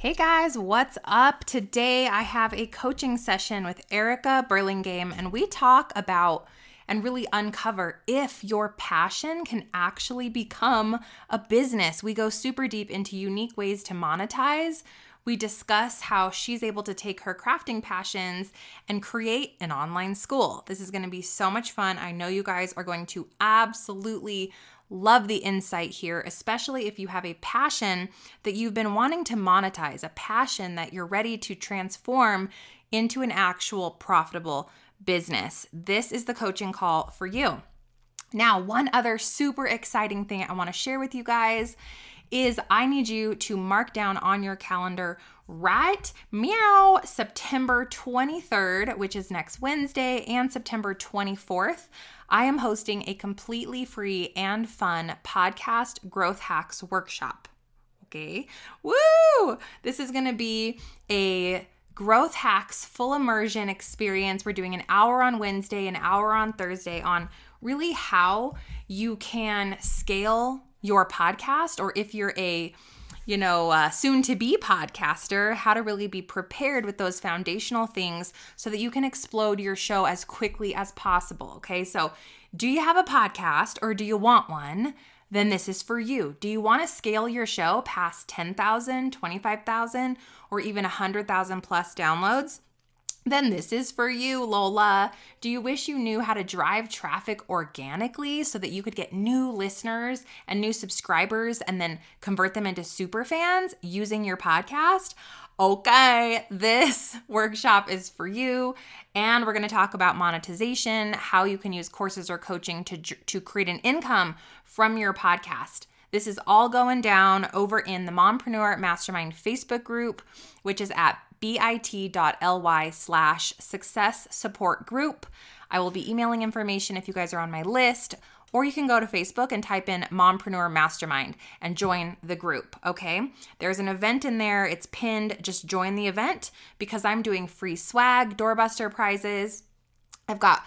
Hey guys, what's up? Today I have a coaching session with Erica Burlingame, and we talk about and really uncover if your passion can actually become a business. We go super deep into unique ways to monetize. We discuss how she's able to take her crafting passions and create an online school. This is going to be so much fun. I know you guys are going to absolutely Love the insight here, especially if you have a passion that you've been wanting to monetize, a passion that you're ready to transform into an actual profitable business. This is the coaching call for you. Now, one other super exciting thing I want to share with you guys is I need you to mark down on your calendar right meow September 23rd, which is next Wednesday, and September 24th. I am hosting a completely free and fun podcast growth hacks workshop. Okay. Woo! This is going to be a growth hacks full immersion experience. We're doing an hour on Wednesday, an hour on Thursday on really how you can scale your podcast or if you're a you know, uh, soon to be podcaster, how to really be prepared with those foundational things so that you can explode your show as quickly as possible. Okay. So, do you have a podcast or do you want one? Then this is for you. Do you want to scale your show past 10,000, 25,000, or even 100,000 plus downloads? Then this is for you, Lola. Do you wish you knew how to drive traffic organically so that you could get new listeners and new subscribers and then convert them into super fans using your podcast? Okay, this workshop is for you. And we're going to talk about monetization, how you can use courses or coaching to, to create an income from your podcast. This is all going down over in the Mompreneur Mastermind Facebook group, which is at bit.ly slash success support group. I will be emailing information if you guys are on my list, or you can go to Facebook and type in Mompreneur Mastermind and join the group. Okay. There's an event in there, it's pinned. Just join the event because I'm doing free swag, doorbuster prizes. I've got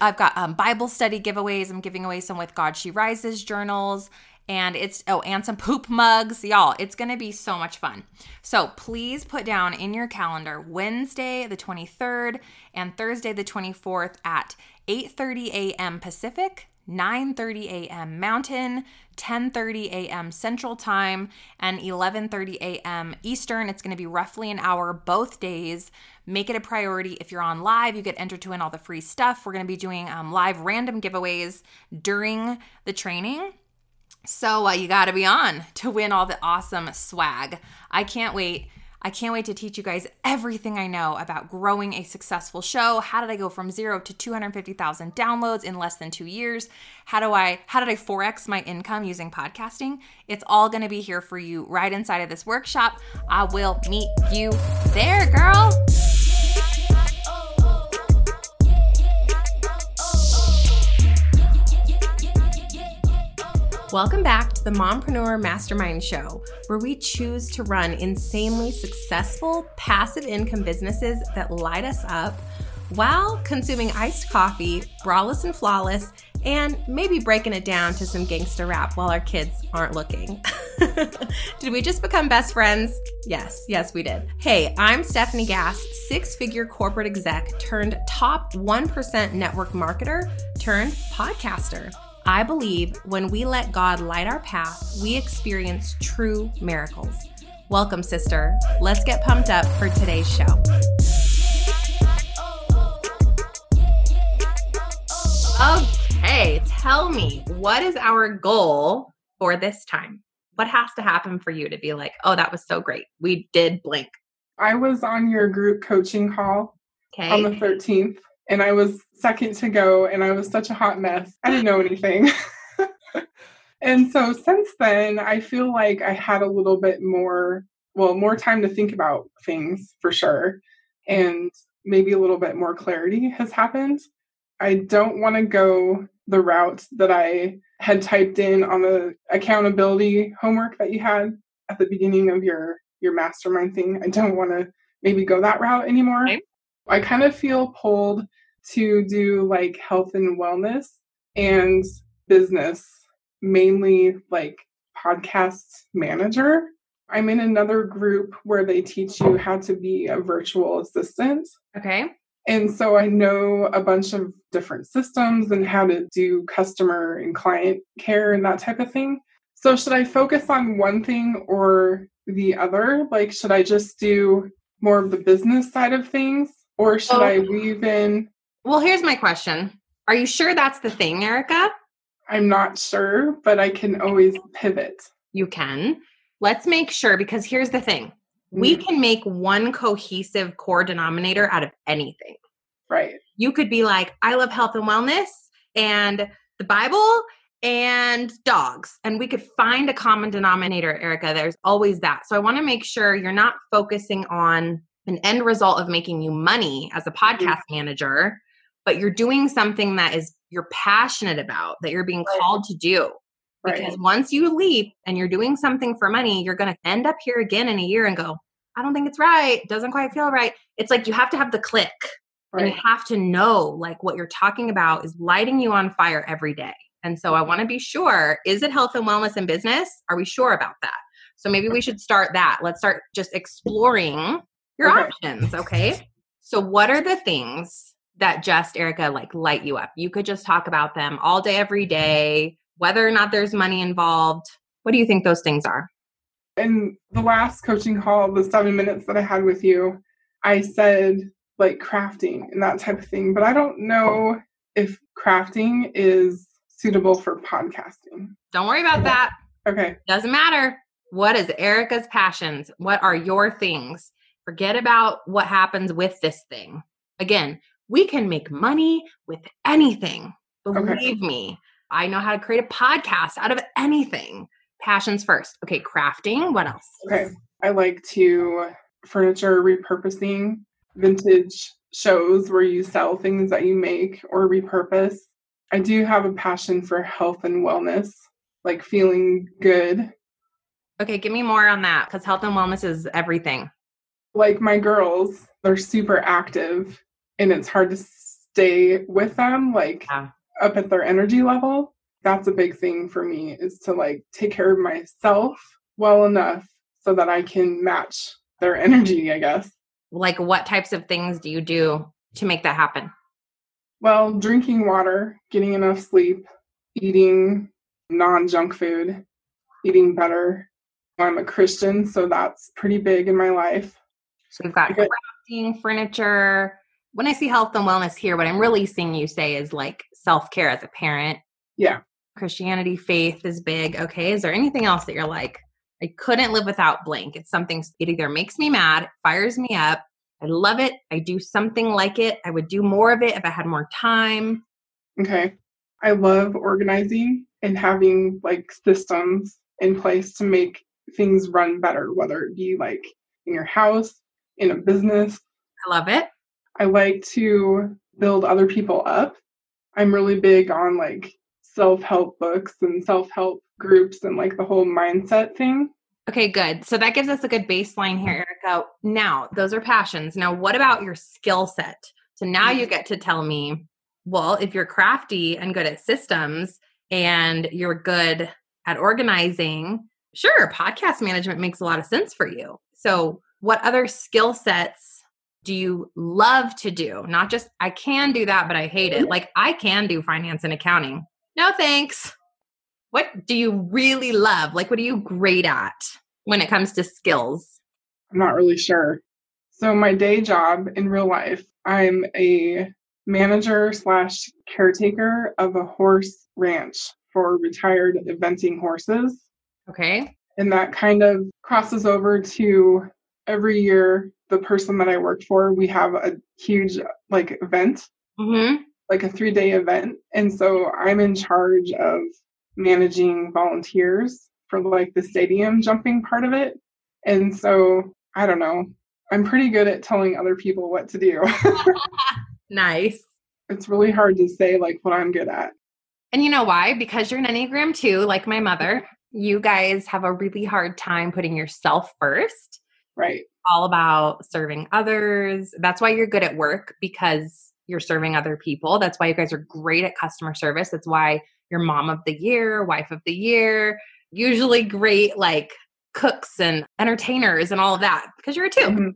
I've got um, Bible study giveaways. I'm giving away some with God She Rises journals and it's oh and some poop mugs y'all it's gonna be so much fun so please put down in your calendar wednesday the 23rd and thursday the 24th at 8.30 a.m pacific 9:30 a.m. Mountain, 10:30 a.m. Central Time, and 11:30 a.m. Eastern. It's going to be roughly an hour both days. Make it a priority. If you're on live, you get entered to win all the free stuff. We're going to be doing um, live random giveaways during the training. So uh, you got to be on to win all the awesome swag. I can't wait. I can't wait to teach you guys everything I know about growing a successful show. How did I go from 0 to 250,000 downloads in less than 2 years? How do I how did I 4x my income using podcasting? It's all going to be here for you right inside of this workshop. I will meet you there, girl. Welcome back to the Mompreneur Mastermind Show, where we choose to run insanely successful passive income businesses that light us up while consuming iced coffee, braless and flawless, and maybe breaking it down to some gangster rap while our kids aren't looking. did we just become best friends? Yes, yes, we did. Hey, I'm Stefanie Gass, six figure corporate exec turned top 1% network marketer turned podcaster. I believe when we let God light our path, we experience true miracles. Welcome, sister. Let's get pumped up for today's show. Okay, tell me, what is our goal for this time? What has to happen for you to be like, oh, that was so great? We did blink. I was on your group coaching call okay. on the 13th and I was second to go and I was such a hot mess. I didn't know anything. and so since then, I feel like I had a little bit more, well, more time to think about things for sure. And maybe a little bit more clarity has happened. I don't want to go the route that I had typed in on the accountability homework that you had at the beginning of your your mastermind thing. I don't want to maybe go that route anymore. Okay. I kind of feel pulled to do like health and wellness and business, mainly like podcast manager. I'm in another group where they teach you how to be a virtual assistant. Okay. And so I know a bunch of different systems and how to do customer and client care and that type of thing. So, should I focus on one thing or the other? Like, should I just do more of the business side of things or should oh. I weave in? Well, here's my question Are you sure that's the thing, Erica? I'm not sure, but I can always pivot. You can. Let's make sure because here's the thing we mm. can make one cohesive core denominator out of anything. Right. You could be like, I love health and wellness and the Bible and dogs. And we could find a common denominator, Erica. There's always that. So I want to make sure you're not focusing on an end result of making you money as a mm-hmm. podcast mm-hmm. manager, but you're doing something that is you're passionate about, that you're being right. called to do. Right. Because once you leap and you're doing something for money, you're going to end up here again in a year and go, I don't think it's right. Doesn't quite feel right. It's like you have to have the click. Right. And you have to know like what you're talking about is lighting you on fire every day. And so I want to be sure is it health and wellness and business? Are we sure about that? So maybe we should start that. Let's start just exploring your okay. options. Okay. So, what are the things that just, Erica, like light you up? You could just talk about them all day, every day, whether or not there's money involved. What do you think those things are? In the last coaching call, the seven minutes that I had with you, I said like crafting and that type of thing, but I don't know if crafting is suitable for podcasting. Don't worry about that. Okay. Doesn't matter. What is Erica's passions? What are your things? Forget about what happens with this thing. Again, we can make money with anything. Believe okay. me, I know how to create a podcast out of anything. Passions first. Okay, crafting. What else? Okay. I like to furniture repurposing, vintage shows where you sell things that you make or repurpose. I do have a passion for health and wellness, like feeling good. Okay, give me more on that because health and wellness is everything. Like my girls, they're super active and it's hard to stay with them, like yeah. up at their energy level. That's a big thing for me is to like take care of myself well enough so that I can match their energy, I guess. Like, what types of things do you do to make that happen? Well, drinking water, getting enough sleep, eating non junk food, eating better. I'm a Christian, so that's pretty big in my life. So we've got crafting, furniture. When I see health and wellness here, what I'm really seeing you say is like self care as a parent. Yeah. Christianity, faith is big. Okay. Is there anything else that you're like, I couldn't live without blank? It's something, it either makes me mad, fires me up, I love it. I do something like it. I would do more of it if I had more time. Okay. I love organizing and having like systems in place to make things run better, whether it be like in your house, in a business. I love it. I like to build other people up. I'm really big on like self help books and self help groups and like the whole mindset thing. Okay, good. So that gives us a good baseline here, mm-hmm. Erica. Now, those are passions. Now, what about your skill set? So now mm-hmm. you get to tell me, well, if you're crafty and good at systems and you're good at organizing, sure, podcast management makes a lot of sense for you. So, what other skill sets do you love to do? Not just, I can do that, but I hate it. Mm-hmm. Like, I can do finance and accounting. No, thanks. What do you really love? Like, what are you great at when it comes to skills? I'm not really sure. So, my day job in real life, I'm a manager slash caretaker of a horse ranch for retired eventing horses. Okay. And that kind of crosses over to every year, the person that I work for, we have a huge like event, mm-hmm. like a three day event. And so I'm in charge of managing volunteers for like the stadium jumping part of it. And so I don't know. I'm pretty good at telling other people what to do. nice. It's really hard to say like what I'm good at. And you know why? Because you're an Enneagram two, like my mother. You guys have a really hard time putting yourself first. Right. All about serving others. That's why you're good at work because you're serving other people. That's why you guys are great at customer service. That's why your mom of the year, wife of the year, usually great like cooks and entertainers and all of that because you're a 2 mm-hmm.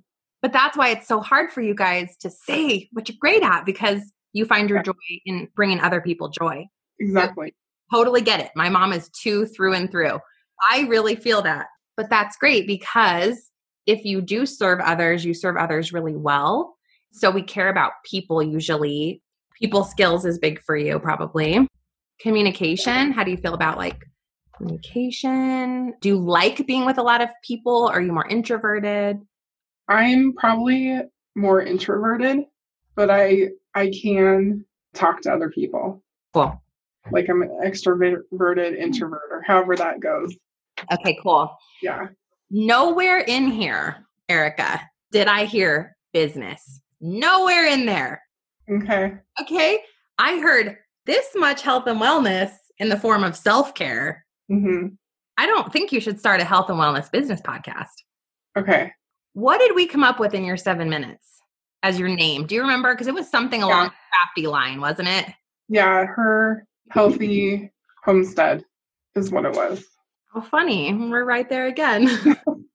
But that's why it's so hard for you guys to say what you're great at because you find your joy in bringing other people joy. Exactly. So, totally get it. My mom is two through and through. I really feel that. But that's great because if you do serve others, you serve others really well. So we care about people usually. People skills is big for you, probably. Communication. How do you feel about like communication? Do you like being with a lot of people? Are you more introverted? I'm probably more introverted, but I I can talk to other people. Cool. Like I'm an extroverted introvert or however that goes. Okay, cool. Yeah. Nowhere in here, Erica, did I hear business. Nowhere in there. Okay. Okay. I heard this much health and wellness in the form of self care. Mm-hmm. I don't think you should start a health and wellness business podcast. Okay. What did we come up with in your seven minutes as your name? Do you remember? Because it was something along yeah. the crafty line, wasn't it? Yeah, her healthy homestead is what it was. Oh, funny. We're right there again.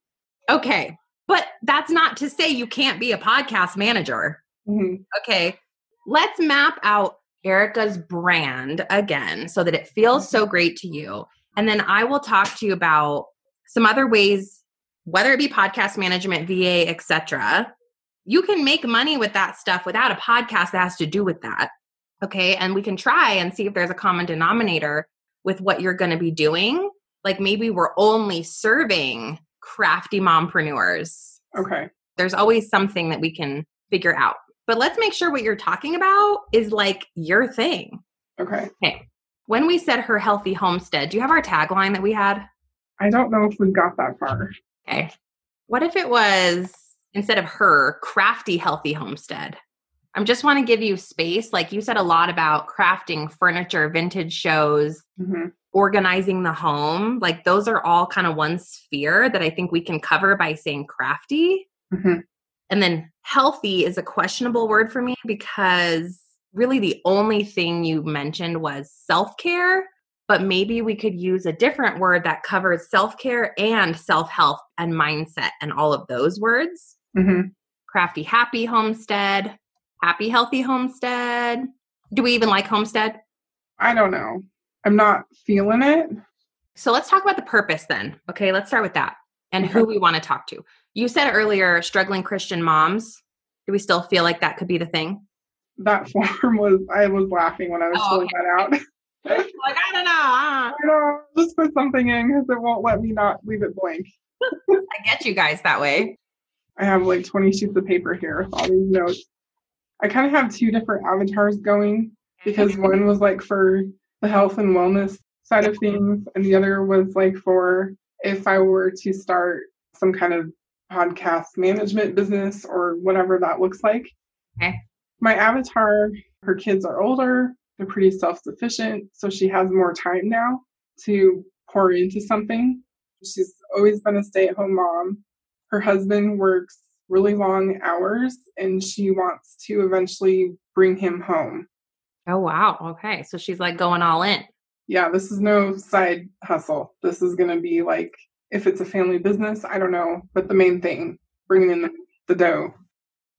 okay. But that's not to say you can't be a podcast manager. Mm-hmm. Okay. Let's map out Erica's brand again so that it feels so great to you. And then I will talk to you about some other ways whether it be podcast management, VA, etc. You can make money with that stuff without a podcast that has to do with that. Okay. And we can try and see if there's a common denominator with what you're going to be doing. Like maybe we're only serving crafty mompreneurs. Okay. There's always something that we can figure out. But let's make sure what you're talking about is like your thing. Okay. Okay. When we said her healthy homestead, do you have our tagline that we had? I don't know if we got that far. Okay. What if it was instead of her, crafty, healthy homestead? I just want to give you space. Like you said a lot about crafting furniture, vintage shows, mm-hmm. Organizing the home. Like those are all kind of one sphere that I think we can cover by saying crafty. Mm-hmm. And then healthy is a questionable word for me because really the only thing you mentioned was self care but maybe we could use a different word that covers self care and self help and mindset and all of those words. Mm-hmm. Crafty, happy homestead, happy, healthy homestead. Do we even like homestead? I don't know. I'm not feeling it. So let's talk about the purpose then. Okay, let's start with that and who we want to talk to. You said earlier struggling Christian moms. Do we still feel like that could be the thing? That form was, I was laughing when I was oh, filling okay. that out. like, I don't know. Uh. I don't know. Just put something in because it won't let me not leave it blank. I get you guys that way. I have like 20 sheets of paper here with all these notes. I kind of have two different avatars going because one was like for the health and wellness side of things, and the other was like for if I were to start some kind of podcast management business or whatever that looks like. Okay. My avatar, her kids are older, they're pretty self sufficient. So she has more time now to pour into something. She's always been a stay at home mom. Her husband works really long hours and she wants to eventually bring him home. Oh, wow. Okay. So she's like going all in. Yeah, this is no side hustle. This is going to be like, if it's a family business, I don't know, but the main thing, bringing in the, dough.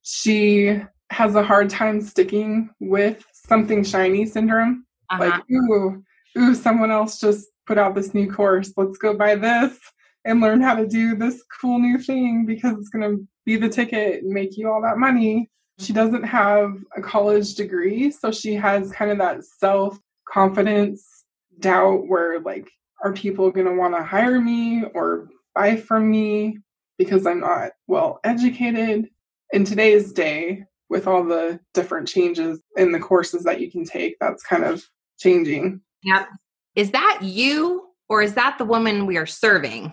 She has a hard time sticking with something shiny syndrome. Uh-huh. Like, ooh, ooh, someone else just put out this new course. Let's go buy this and learn how to do this cool new thing because it's going to be the ticket and make you all that money. She doesn't have a college degree, so she has kind of that self confidence doubt where, like, are people going to want to hire me or buy from me because I'm not well educated? In today's day, with all the different changes in the courses that you can take, that's kind of changing. Yep. Is that you or is that the woman we are serving?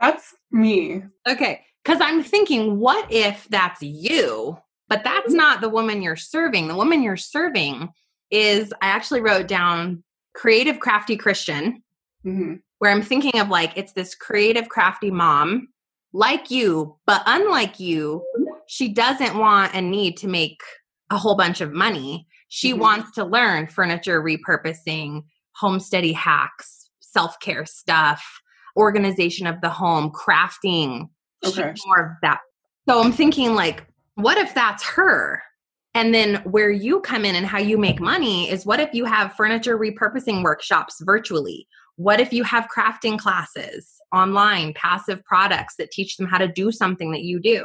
That's me. Okay. Because I'm thinking, what if that's you, but that's mm-hmm. not the woman you're serving? The woman you're serving is, I actually wrote down creative, crafty Christian, mm-hmm. where I'm thinking of like, it's this creative, crafty mom like you, but unlike you, she doesn't want and need to make a whole bunch of money. She mm-hmm. wants to learn furniture repurposing, homesteady hacks, self care stuff, organization of the home, crafting, okay. more of that. So I'm thinking like, what if that's her? And then where you come in and how you make money is what if you have furniture repurposing workshops virtually? What if you have crafting classes online, passive products that teach them how to do something that you do?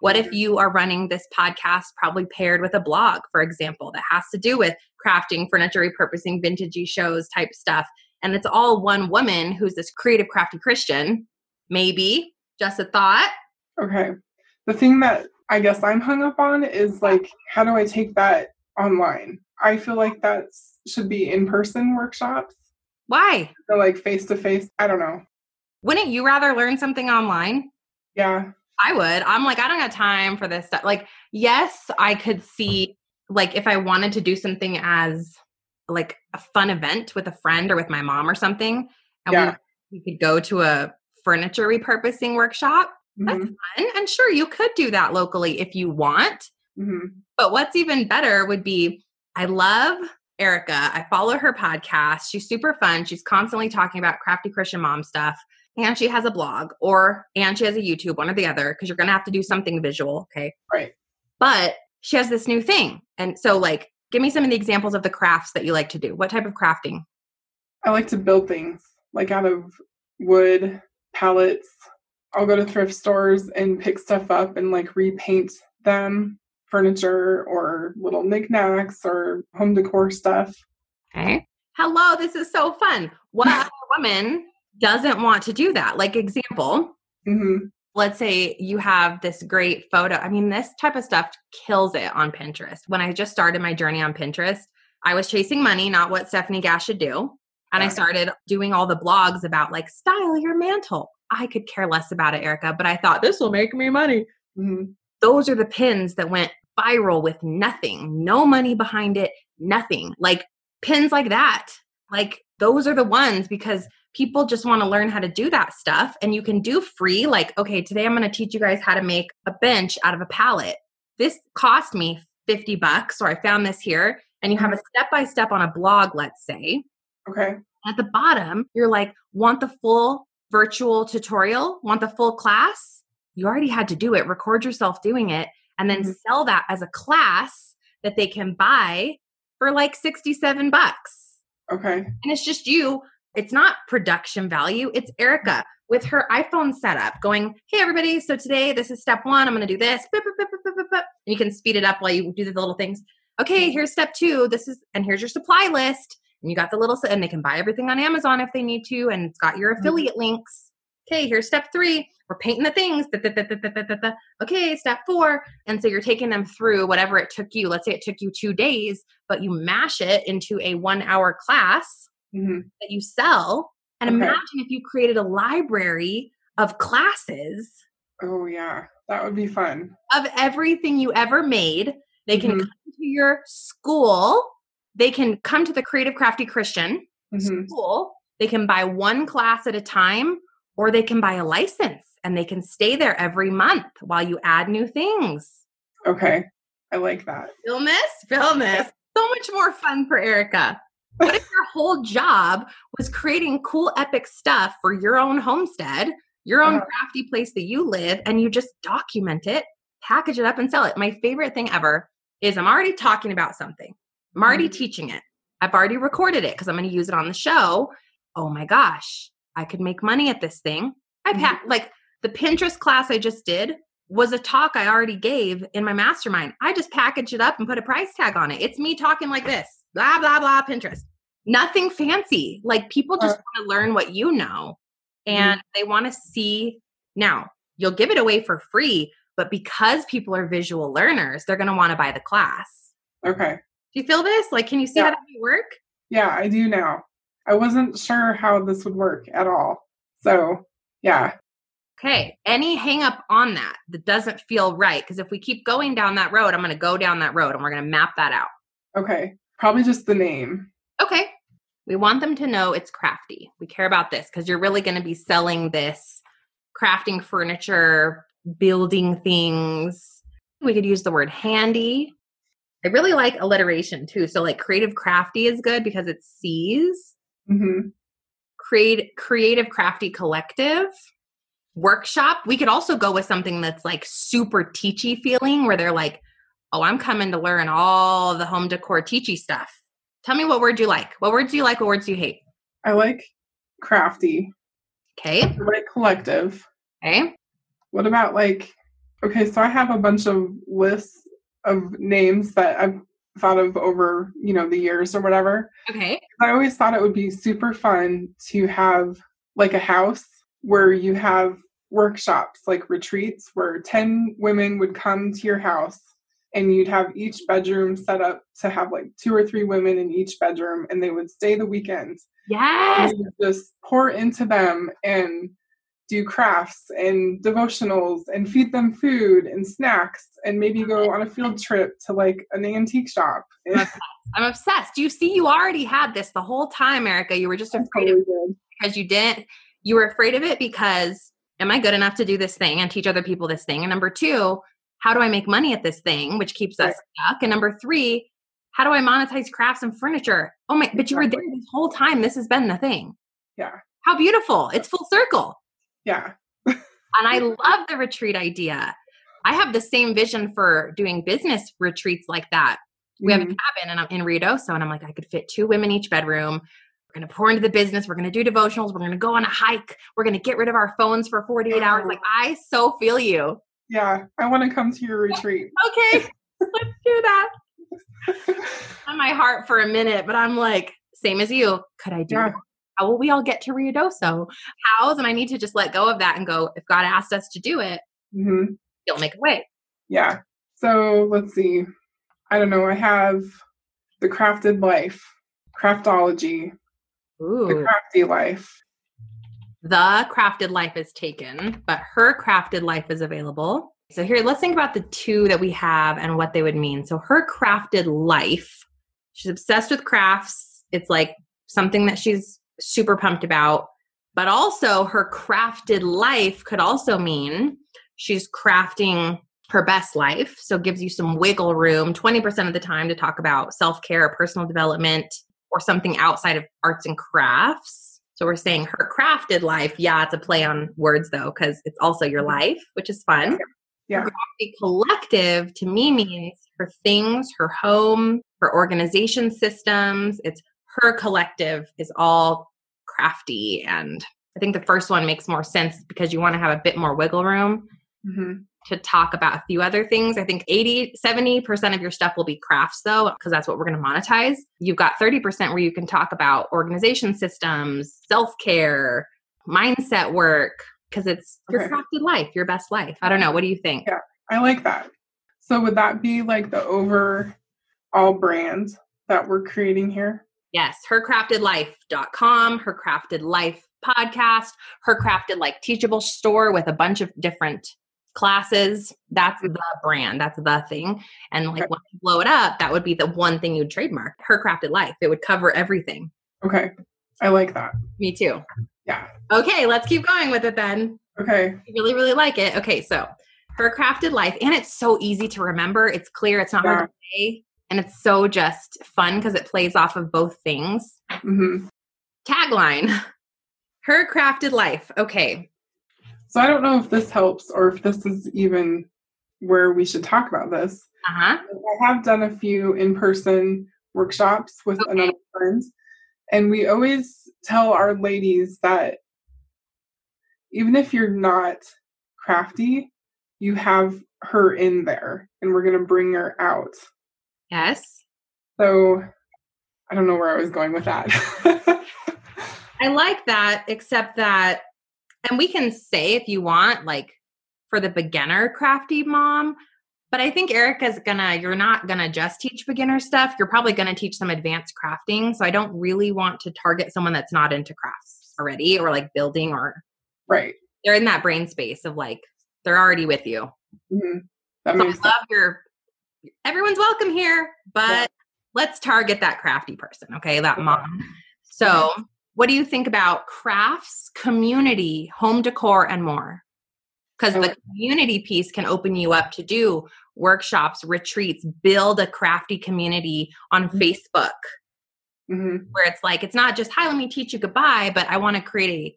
What if you are running this podcast probably paired with a blog, for example, that has to do with crafting, furniture repurposing, vintagey shows type stuff? And it's all one woman who's this creative, crafty Christian. Maybe just a thought. Okay. The thing that I guess I'm hung up on is like, how do I take that online? I feel like that should be in person workshops. Why? Or like face to face. I don't know. Wouldn't you rather learn something online? Yeah. I would. I'm like, I don't have time for this stuff. Like, yes, I could see, like, if I wanted to do something as like a fun event with a friend or with my mom or something, and yeah. we, we could go to a furniture repurposing workshop. Mm-hmm. That's fun. And sure, you could do that locally if you want. Mm-hmm. But what's even better would be I love Erica. I follow her podcast. She's super fun. She's constantly talking about crafty Christian mom stuff and she has a blog or and she has a YouTube, one or the other, because you're gonna have to do something visual, okay? Right. But she has this new thing. And so like give me some of the examples of the crafts that you like to do. What type of crafting? I like to build things like out of wood, pallets. I'll go to thrift stores and pick stuff up and like repaint them, furniture or little knickknacks or home decor stuff. Okay. Hello, this is so fun. What woman doesn't want to do that. Like example, mm-hmm. let's say you have this great photo. I mean, this type of stuff kills it on Pinterest. When I just started my journey on Pinterest, I was chasing money, not what Stefanie Gass should do. And I started doing all the blogs about like style your mantle. I could care less about it, Erica, but I thought this will make me money. Mm-hmm. Those are the pins that went viral with nothing, no money behind it, nothing. Like pins like that. Like those are the ones because people just want to learn how to do that stuff and you can do free like okay today i'm going to teach you guys how to make a bench out of a pallet this cost me 50 bucks or i found this here and you have a step by step on a blog let's say okay at the bottom you're like want the full virtual tutorial want the full class you already had to do it record yourself doing it and then mm-hmm. sell that as a class that they can buy for like 67 bucks okay and it's just you it's not production value. It's Erica with her iPhone setup going, Hey, everybody. So today, this is step one. I'm going to do this. And you can speed it up while you do the little things. Okay, here's step two. This is, and here's your supply list. And you got the little, and they can buy everything on Amazon if they need to. And it's got your affiliate links. Okay, here's step three. We're painting the things. Okay, step four. And so you're taking them through whatever it took you. Let's say it took you two days, but you mash it into a one hour class mm-hmm. that you sell. And okay. imagine if you created a library of classes. Oh, yeah. That would be fun. Of everything you ever made. They can mm-hmm. come to your school. They can come to the Creative Crafty Christian mm-hmm. school. They can buy one class at a time, or they can buy a license and they can stay there every month while you add new things. Okay. I like that. Film this, film this. So much more fun for Erica. What if your whole job was creating cool, epic stuff for your own homestead, your own uh-huh. crafty place that you live, and you just document it, package it up, and sell it? My favorite thing ever is I'm already talking about something, I'm already mm-hmm. teaching it. I've already recorded it because I'm going to use it on the show. Oh my gosh, I could make money at this thing. I've mm-hmm. had like the Pinterest class I just did was a talk I already gave in my mastermind. I just packaged it up and put a price tag on it. It's me talking like this blah, blah, blah, Pinterest. Nothing fancy. Like people just want to learn what you know mm-hmm. and mm-hmm. they want to see. Now, you'll give it away for free, but because people are visual learners, they're going to want to buy the class. Okay. Do you feel this? Like, can you see yeah. how that would work? Yeah, I do now. I wasn't sure how this would work at all. So, yeah. Okay. Any hang up on that that doesn't feel right? Because if we keep going down that road, I'm going to go down that road and we're going to map that out. Okay. Probably just the name. Okay. We want them to know it's crafty. We care about this because you're really going to be selling this crafting furniture, building things. We could use the word handy. I really like alliteration too. So, like, creative crafty is good because it sees. Mm-hmm. create creative crafty collective workshop. We could also go with something that's like super teachy feeling where they're like, oh, I'm coming to learn all the home decor teachy stuff. Tell me what word you like. What words do you like? What words do you hate? I like crafty. Okay. I like collective. Okay. What about like, okay, so I have a bunch of lists of names that I've thought of over, you know, the years or whatever. Okay. I always thought it would be super fun to have like a house where you have workshops, like retreats, where 10 women would come to your house and you'd have each bedroom set up to have like two or three women in each bedroom and they would stay the weekend. Yes. just pour into them and do crafts and devotionals and feed them food and snacks and maybe go on a field trip to like an antique shop. I'm obsessed. You see, you already had this the whole time, Erica. You were just afraid of it because you didn't. You were afraid of it because am I good enough to do this thing and teach other people this thing? And number two, how do I make money at this thing, which keeps us stuck? And number three, how do I monetize crafts and furniture? Oh my, but you were there this whole time. This has been the thing. Yeah. How beautiful. It's full circle. Yeah. and I love the retreat idea. I have the same vision for doing business retreats like that. We mm-hmm. have a mm-hmm. cabin and I'm in Ruidoso and I'm like, I could fit two women each bedroom. We're going to pour into the business. We're going to do devotionals. We're going to go on a hike. We're going to get rid of our phones for 48 hours. Like, I so feel you. Yeah. I want to come to your retreat. okay. Let's do that. on my heart for a minute, but I'm like, same as you. Could I do yeah. How will we all get to Ruidoso? How's and I need to just let go of that and go, if God asked us to do it, mm-hmm. he'll make a way. Yeah. So let's see. I don't know. I have the crafted life, craftology, Ooh. the crafty life. The crafted life is taken, but her crafted life is available. So here, let's think about the two that we have and what they would mean. So her crafted life, she's obsessed with crafts. It's like something that she's super pumped about. But also her crafted life could also mean she's crafting her best life. So gives you some wiggle room 20% of the time to talk about self-care, personal development, or something outside of arts and crafts. So we're saying her crafted life. Yeah, it's a play on words though, because it's also your mm-hmm. life, which is fun. Yeah. The collective to me means her things, her home, her organization systems. It's her collective is all crafty. And I think the first one makes more sense because you want to have a bit more wiggle room. Mm-hmm to talk about a few other things. I think 80, 70% of your stuff will be crafts though, because that's what we're going to monetize. You've got 30% where you can talk about organization systems, self care, mindset work, because it's your okay. crafted life, your best life. I don't know. What do you think? Yeah, I like that. So would that be like the overall brand that we're creating here? Yes, hercraftedlife.com, her crafted life podcast, her crafted like teachable store with a bunch of different classes. That's mm-hmm. the brand. That's the thing. And like when you blow it up that would be the one thing you'd trademark her crafted life. It would cover everything. Okay. I like that. Me too. Yeah. Okay let's keep going with it then. Okay. I really really like it. Okay so her crafted life and it's so easy to remember. It's clear. It's not yeah. hard to say and it's so just fun because it plays off of both things mm-hmm. tagline her crafted life okay so I don't know if this helps or if this is even where we should talk about this. Uh-huh. I have done a few in person workshops with okay. another friend, and we always tell our ladies that even if you're not crafty, you have her in there and we're going to bring her out. Yes. So I don't know where I was going with that. I like that, except that and we can say if you want, like for the beginner crafty mom, but I think Erica's gonna, you're not gonna just teach beginner stuff. You're probably gonna teach some advanced crafting. So I don't really want to target someone that's not into crafts already or like building or. Right. They're in that brain space of like, they're already with you. Mm-hmm. That so I love your, everyone's welcome here, but yeah. let's target that crafty person. Okay. That mom. So what do you think about crafts, community, home decor, and more? Because the community piece can open you up to do workshops, retreats, build a crafty community on mm-hmm. Facebook. mm-hmm. where it's like, it's not just, hi, let me teach you goodbye, but I want to create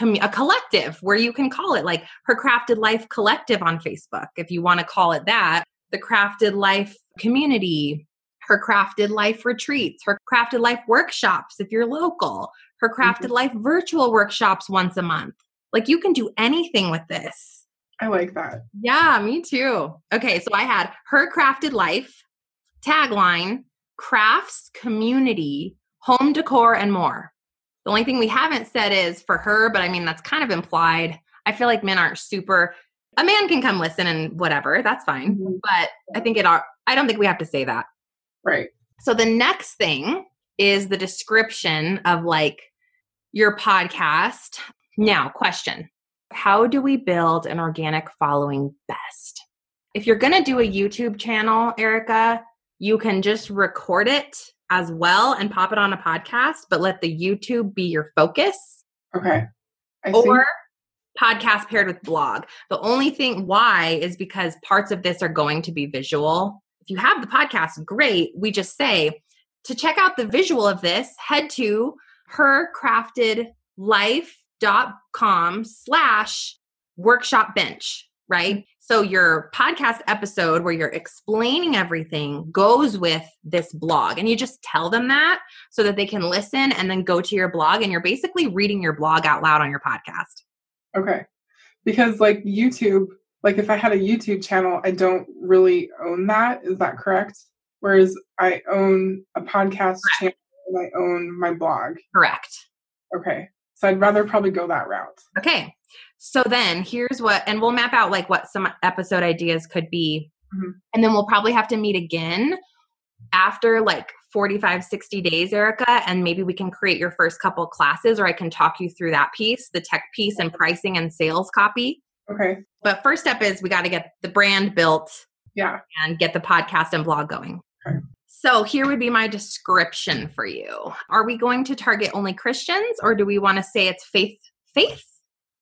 a, a collective where you can call it like her crafted life collective on Facebook, if you want to call it that, the crafted life community, her crafted life retreats, her crafted life workshops, if you're local, her crafted mm-hmm. life virtual workshops once a month. Like you can do anything with this. I like that. Yeah, me too. Okay, so I had her crafted life, tagline, crafts, community, home decor, and more. The only thing we haven't said is for her, but I mean, that's kind of implied. I feel like men aren't super. A man can come listen and whatever, that's fine. Mm-hmm. But I think it are, I don't think we have to say that. Right. So the next thing is the description of like your podcast. Now, question How do we build an organic following best? If you're going to do a YouTube channel, Erica, you can just record it as well and pop it on a podcast, but let the YouTube be your focus. Okay. I or. Podcast paired with blog. The only thing why is because parts of this are going to be visual. If you have the podcast, great. We just say to check out the visual of this, head to hercraftedlife.com slash workshop bench, right? So your podcast episode where you're explaining everything goes with this blog and you just tell them that so that they can listen and then go to your blog and you're basically reading your blog out loud on your podcast. Okay. Because like YouTube, like if I had a YouTube channel, I don't really own that. Is that correct? Whereas I own a podcast correct. channel and I own my blog. Correct. Okay. So I'd rather probably go that route. Okay. So then here's what, and we'll map out like what some episode ideas could be. Mm-hmm. And then we'll probably have to meet again after like 45, 60 days, Erica, and maybe we can create your first couple classes or I can talk you through that piece, the tech piece and pricing and sales copy. Okay. But first step is we got to get the brand built. Yeah. And get the podcast and blog going. Okay. So here would be my description for you. Are we going to target only Christians or do we want to say it's faith faith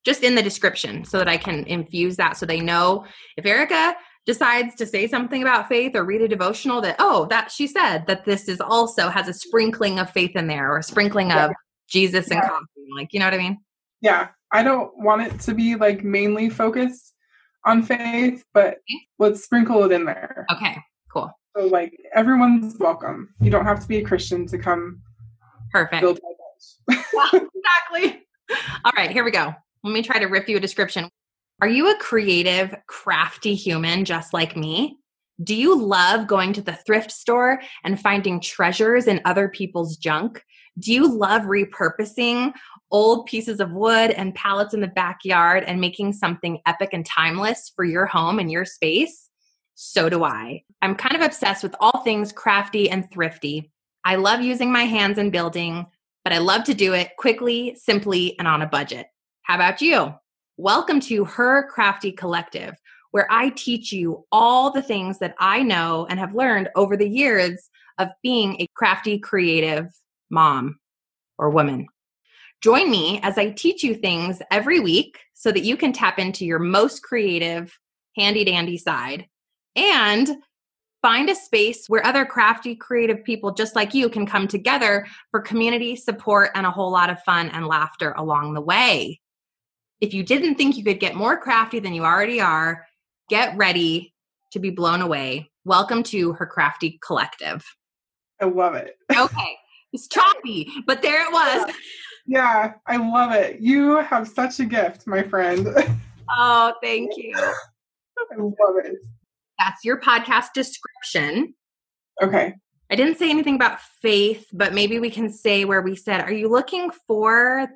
just in the description so that I can infuse that so they know if Erica decides to say something about faith or read a devotional that oh that she said that this is also has a sprinkling of faith in there or a sprinkling yeah. of Jesus and coffee like you know what I mean? Yeah. I don't want it to be like mainly focused on faith but let's sprinkle it in there. Okay cool. So like everyone's welcome. You don't have to be a Christian to come perfect. build exactly. All right here we go. Let me try to rip you a description. Are you a creative, crafty human just like me? Do you love going to the thrift store and finding treasures in other people's junk? Do you love repurposing old pieces of wood and pallets in the backyard and making something epic and timeless for your home and your space? So do I. I'm kind of obsessed with all things crafty and thrifty. I love using my hands in building, but I love to do it quickly, simply, and on a budget. How about you? Welcome to Her Crafty Collective, where I teach you all the things that I know and have learned over the years of being a crafty, creative mom or woman. Join me as I teach you things every week so that you can tap into your most creative, handy dandy side and find a space where other crafty, creative people just like you can come together for community support and a whole lot of fun and laughter along the way. If you didn't think you could get more crafty than you already are, get ready to be blown away. Welcome to her crafty collective. I love it. okay. It's choppy, but there it was. Yeah, I love it. You have such a gift, my friend. Oh, thank you. I love it. That's your podcast description. Okay. I didn't say anything about faith, but maybe we can say where we said, Are you looking for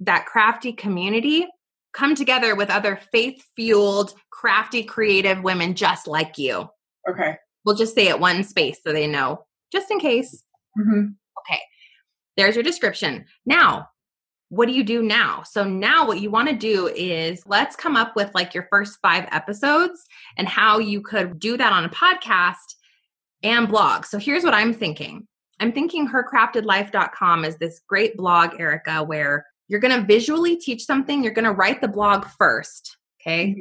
that crafty community? Come together with other faith fueled, crafty, creative women just like you. Okay. We'll just say it one space so they know, just in case. Mm-hmm. Okay. There's your description. Now, what do you do now? So now what you want to do is let's come up with like your first 5 episodes and how you could do that on a podcast and blog. So here's what I'm thinking. I'm thinking hercraftedlife.com is this great blog, Erica, where you're going to visually teach something. You're going to write the blog first. Okay. Mm-hmm.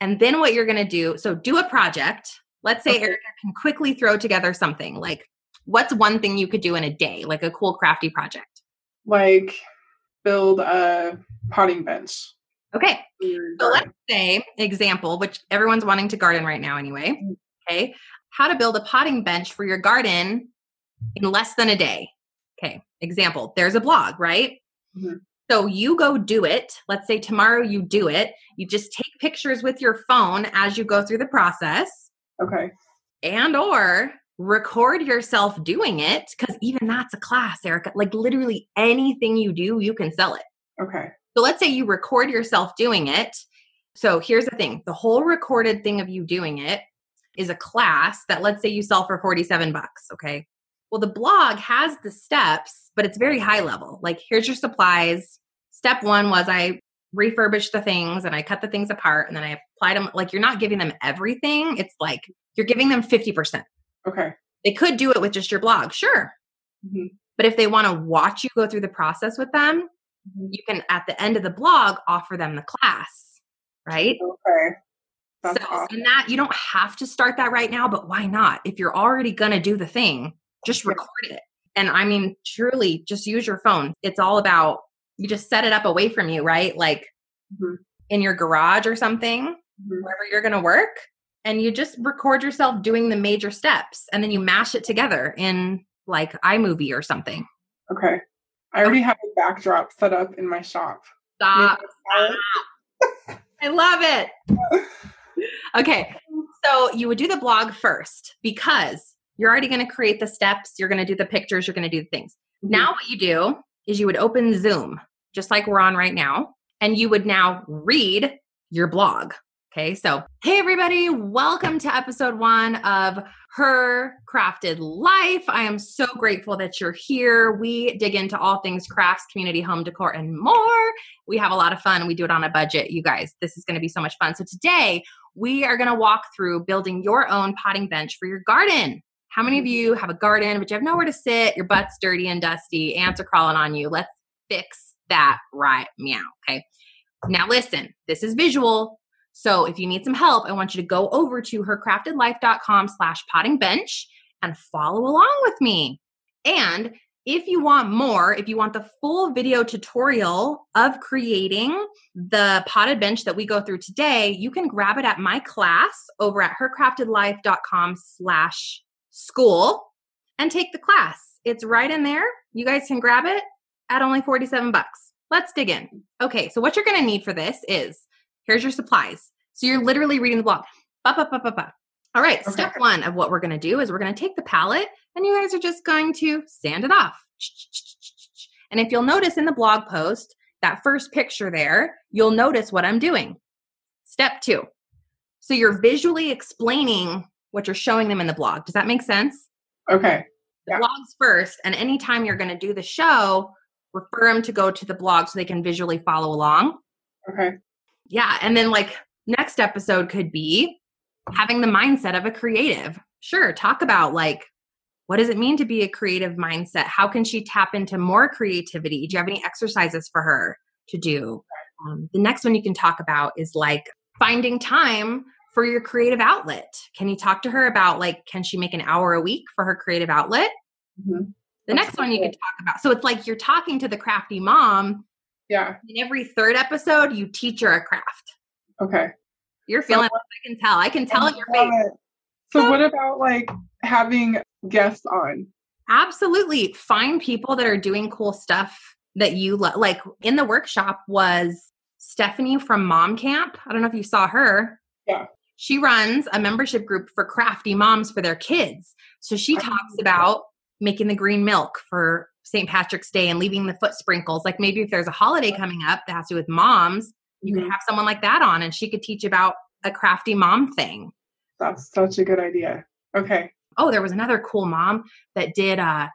And then what you're going to do so, do a project. Let's say okay. Erica can quickly throw together something like what's one thing you could do in a day, like a cool crafty project? Like build a potting bench. Okay. So let's say example, which everyone's wanting to garden right now anyway. Mm. Okay. How to build a potting bench for your garden in less than a day. Okay. Example, there's a blog, right? Mm-hmm. So you go do it. Let's say tomorrow you do it. You just take pictures with your phone as you go through the process. Okay. And or record yourself doing it because even that's a class, Erica. Like literally anything you do, you can sell it. Okay. So let's say you record yourself doing it. So here's the thing the whole recorded thing of you doing it is a class that let's say you sell for 47 bucks. Okay. Well, the blog has the steps, but it's very high level. Like, here's your supplies. Step one was I refurbished the things and I cut the things apart and then I applied them. Like, you're not giving them everything. It's like you're giving them 50%. Okay. They could do it with just your blog, sure. Mm-hmm. But if they want to watch you go through the process with them, mm-hmm. you can, at the end of the blog, offer them the class, right? Okay. That's so, awesome. and that you don't have to start that right now, but why not? If you're already going to do the thing, just record it. And I mean, truly, just use your phone. It's all about you just set it up away from you, right? Like mm-hmm. in your garage or something, mm-hmm. wherever you're going to work. And you just record yourself doing the major steps and then you mash it together in like iMovie or something. Okay. I already have a backdrop set up in my shop. Stop. I love it. okay. So you would do the blog first because you're already going to create the steps, you're going to do the pictures, you're going to do the things. Mm-hmm. Now, what you do is you would open Zoom, just like we're on right now, and you would now read your blog. Okay, so hey, everybody, welcome to episode one of Her Crafted Life. I am so grateful that you're here. We dig into all things crafts, community, home decor, and more. We have a lot of fun. We do it on a budget, you guys. This is going to be so much fun. So, today we are going to walk through building your own potting bench for your garden. How many of you have a garden, but you have nowhere to sit? Your butt's dirty and dusty. Ants are crawling on you. Let's fix that right meow. Okay. Now, listen, this is visual. So if you need some help, I want you to go over to hercraftedlife.com slash potting bench and follow along with me. And if you want more, if you want the full video tutorial of creating the potted bench that we go through today, you can grab it at my class over at hercraftedlife.com slash school and take the class. It's right in there. You guys can grab it at only 47 bucks. Let's dig in. Okay, so what you're going to need for this is here's your supplies. So you're literally reading the blog. Ba, ba, ba, ba, ba. All right, okay. step one of what we're going to do is we're going to take the pallet and you guys are just going to sand it off. And if you'll notice in the blog post, that first picture there, you'll notice what I'm doing. Step two. So you're visually explaining what you're showing them in the blog. Does that make sense? Okay. The yeah. blogs first, and anytime you're going to do the show, refer them to go to the blog so they can visually follow along. Okay. Yeah, and then like next episode could be having the mindset of a creative. Sure, talk about like what does it mean to be a creative mindset? How can she tap into more creativity? Do you have any exercises for her to do? Um, the next one you can talk about is like finding time for your creative outlet. Can you talk to her about like, can she make an hour a week for her creative outlet? Mm-hmm. The next one you can talk about. So it's like you're talking to the crafty mom. Yeah. In every third episode, you teach her a craft. Okay. You're feeling so, I can tell. I can tell in your face. So, what about like having guests on? Absolutely. Find people that are doing cool stuff that you lo- like. In the workshop was Stephanie from Mom Camp. I don't know if you saw her. Yeah. She runs a membership group for crafty moms for their kids. So she talks about making the green milk for St. Patrick's Day and leaving the foot sprinkles. Like maybe if there's a holiday coming up that has to do with moms, you mm-hmm. could have someone like that on and she could teach about a crafty mom thing. That's such a good idea. Okay. Oh, there was another cool mom that did uh,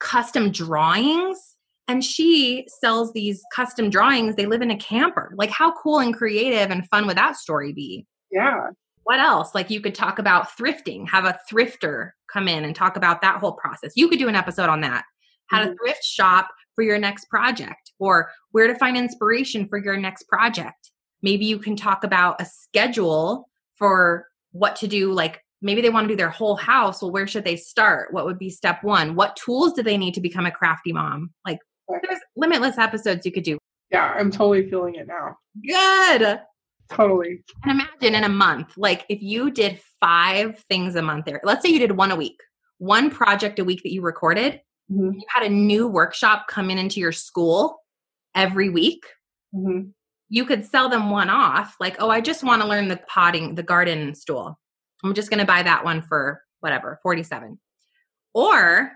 custom drawings and she sells these custom drawings. They live in a camper. Like, how cool and creative and fun would that story be? Yeah what else? Like you could talk about thrifting, have a thrifter come in and talk about that whole process. You could do an episode on that. How mm-hmm. to thrift shop for your next project or where to find inspiration for your next project. Maybe you can talk about a schedule for what to do like maybe they want to do their whole house. Well, where should they start? What would be step one? What tools do they need to become a crafty mom? Like, there's limitless episodes you could do. Yeah, I'm totally feeling it now. Good. Totally. And imagine in a month, like if you did five things a month there, let's say you did one a week, one project a week that you recorded, mm-hmm. you had a new workshop coming into your school every week. Mm-hmm. You could sell them one off, like, oh, I just want to learn the potting, the garden stool. I'm just going to buy that one for whatever, 47. Or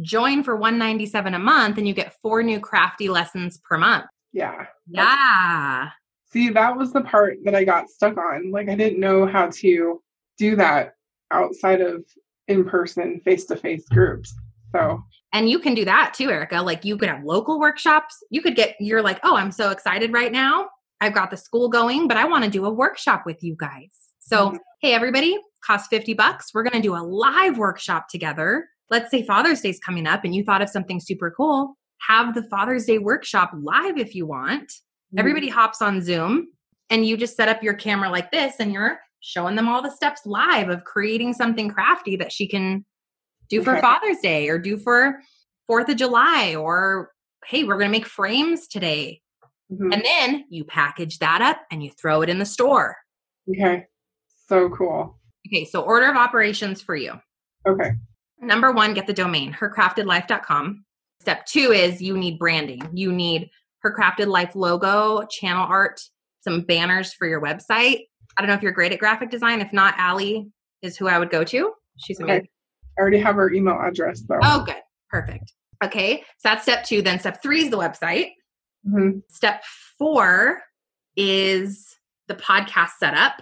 join for 197 a month and you get four new crafty lessons per month. Yeah. Yeah. See, that was the part that I got stuck on. Like I didn't know how to do that outside of in-person face-to-face groups. So and you can do that too, Erica. Like you could have local workshops. You could get, you're like, oh, I'm so excited right now. I've got the school going, but I want to do a workshop with you guys. So, mm-hmm. hey, everybody, cost 50 bucks. We're going to do a live workshop together. Let's say Father's Day's coming up and you thought of something super cool. Have the Father's Day workshop live if you want. Mm-hmm. Everybody hops on Zoom and you just set up your camera like this and you're showing them all the steps live of creating something crafty that she can do for. Father's Day or do for 4th of July or hey, we're going to make frames today. Mm-hmm. And then you package that up and you throw it in the store. Okay. So cool. Okay, so order of operations for you. Okay. Number one, get the domain, hercraftedlife.com. Step two is you need branding. You need her crafted life logo, channel art, some banners for your website. I don't know if you're great at graphic design. If not, Allie is who I would go to. She's amazing. Okay. I already have her email address though. Oh, good. Perfect. Okay. So that's step two. Then step three is the website. Mm-hmm. Step four is the podcast setup.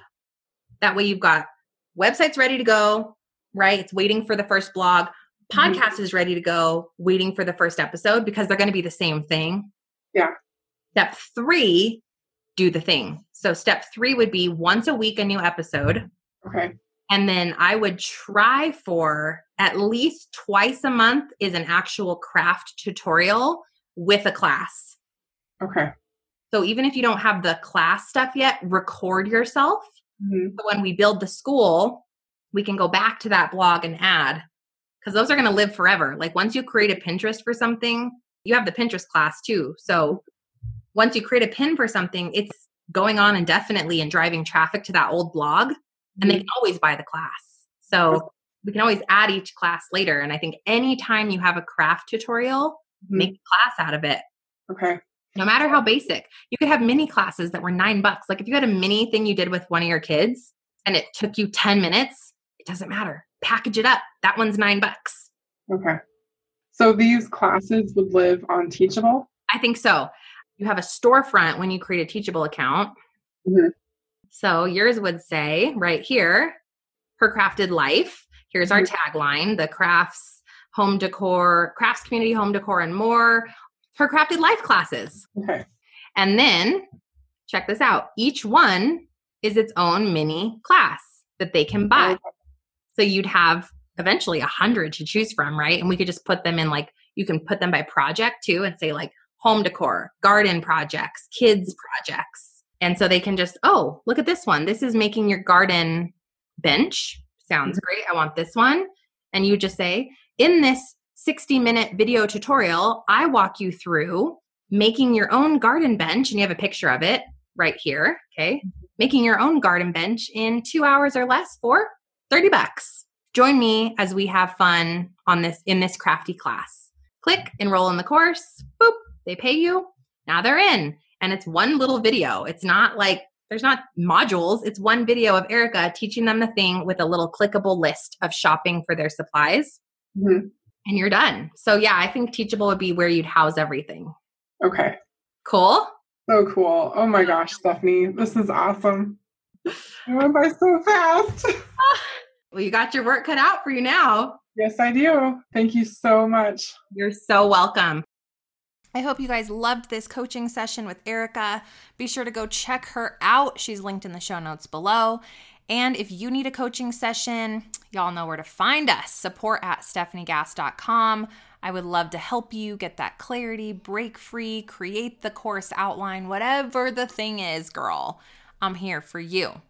That way you've got website's ready to go, right? It's waiting for the first blog. Mm-hmm. Podcast mm-hmm. is ready to go, waiting for the first episode because they're going to be the same thing. Yeah. Step three, do the thing. So step three would be once a week, a new episode. Okay. And then I would try for at least twice a month is an actual craft tutorial with a class. Okay. So even if you don't have the class stuff yet, record yourself. Mm-hmm. So when we build the school, we can go back to that blog and add because those are going to live forever. Like once you create a Pinterest for something, you have the Pinterest class too. So once you create a pin for something, it's going on indefinitely and driving traffic to that old blog and they mm-hmm. can always buy the class. So we can always add each class later. And I think anytime you have a craft tutorial, mm-hmm. make a class out of it. Okay. No matter how basic, you could have mini classes that were nine bucks. Like if you had a mini thing you did with one of your kids and it took you 10 minutes, it doesn't matter. Package it up. That one's nine bucks. Okay. So these classes would live on Teachable? I think so. You have a storefront when you create a Teachable account. Mm-hmm. So yours would say right here, her crafted life. Here's our mm-hmm. tagline the crafts, home decor, crafts community, home decor, and more. Her crafted life classes. Okay. And then check this out each one is its own mini class that they can buy. So you'd have eventually a hundred to choose from, right? And we could just put them in like, you can put them by project too and say like home decor, garden projects, kids projects and so they can just, oh, look at this one. This is making your garden bench. Sounds mm-hmm. great. I want this one. And you just say, in this 60 minute video tutorial, I walk you through making your own garden bench, and you have a picture of it right here. Okay. Mm-hmm. Making your own garden bench in two hours or less for 30 bucks. Join me as we have fun on this in this crafty class. Click, enroll in the course. Boop, they pay you. Now they're in and it's one little video. It's not like there's not modules. It's one video of Erica teaching them the thing with a little clickable list of shopping for their supplies. Mm-hmm. And you're done. So, yeah, I think Teachable would be where you'd house everything. Okay. Cool. So cool. Oh my gosh, Stefanie, this is awesome. It went by so fast. well, you got your work cut out for you now. Yes, I do. Thank you so much. You're so welcome. I hope you guys loved this coaching session with Erica. Be sure to go check her out. She's linked in the show notes below. And if you need a coaching session, y'all know where to find us support at stefaniegass.com. I would love to help you get that clarity, break free, create the course outline, whatever the thing is, girl. I'm here for you.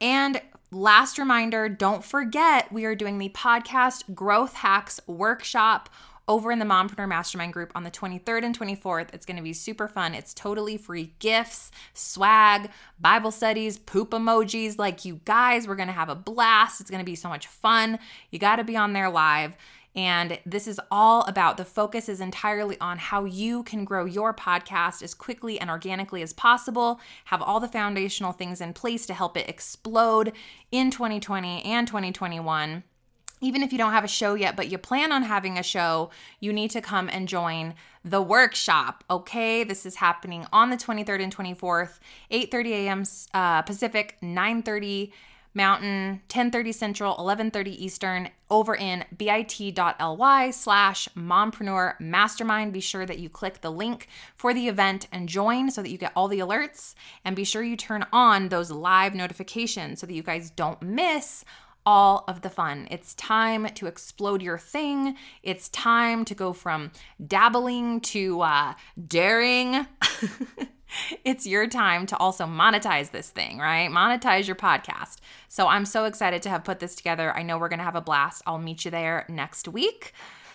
And last reminder don't forget we are doing the podcast Growth Hacks Workshop over in the Mompreneur Mastermind group on the 23rd and 24th. It's going to be super fun. It's totally free gifts, swag, Bible studies, poop emojis. Like you guys, we're going to have a blast. It's going to be so much fun. You got to be on there live. And this is all about the focus is entirely on how you can grow your podcast as quickly and organically as possible, have all the foundational things in place to help it explode in 2020 and 2021 even if you don't have a show yet, but you plan on having a show, you need to come and join the workshop. Okay, this is happening on the 23rd and 24th, 8:30 a.m. Uh, Pacific, 9:30 Mountain, 10:30 Central, 11:30 Eastern, over in bit.ly slash mompreneur mastermind. Be sure that you click the link for the event and join so that you get all the alerts. And be sure you turn on those live notifications so that you guys don't miss all of the fun. It's time to explode your thing. It's time to go from dabbling to uh, daring. it's your time to also monetize this thing, right? Monetize your podcast. So I'm so excited to have put this together. I know we're going to have a blast. I'll meet you there next week.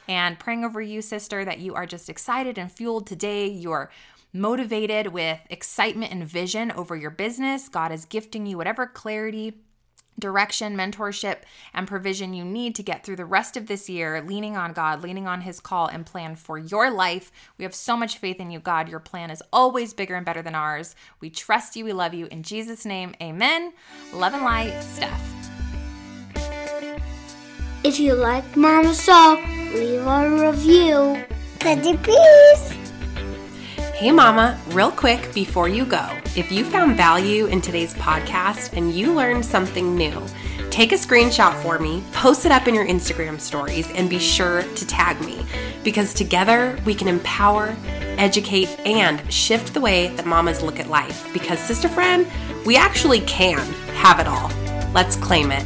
And praying over you, sister, that you are just excited and fueled today. You're motivated with excitement and vision over your business. God is gifting you whatever clarity direction, mentorship, and provision you need to get through the rest of this year, leaning on God, leaning on His call and plan for your life. We have so much faith in you, God. Your plan is always bigger and better than ours. We trust you. We love you. In Jesus' name, amen. Love and light, Stef. If you like Mama's Soul, leave a review. Pretty please. Hey, Mama, real quick before you go, if you found value in today's podcast and you learned something new, take a screenshot for me, post it up in your Instagram stories, and be sure to tag me because together we can empower, educate, and shift the way that mamas look at life. Because, sister friend, we actually can have it all. Let's claim it.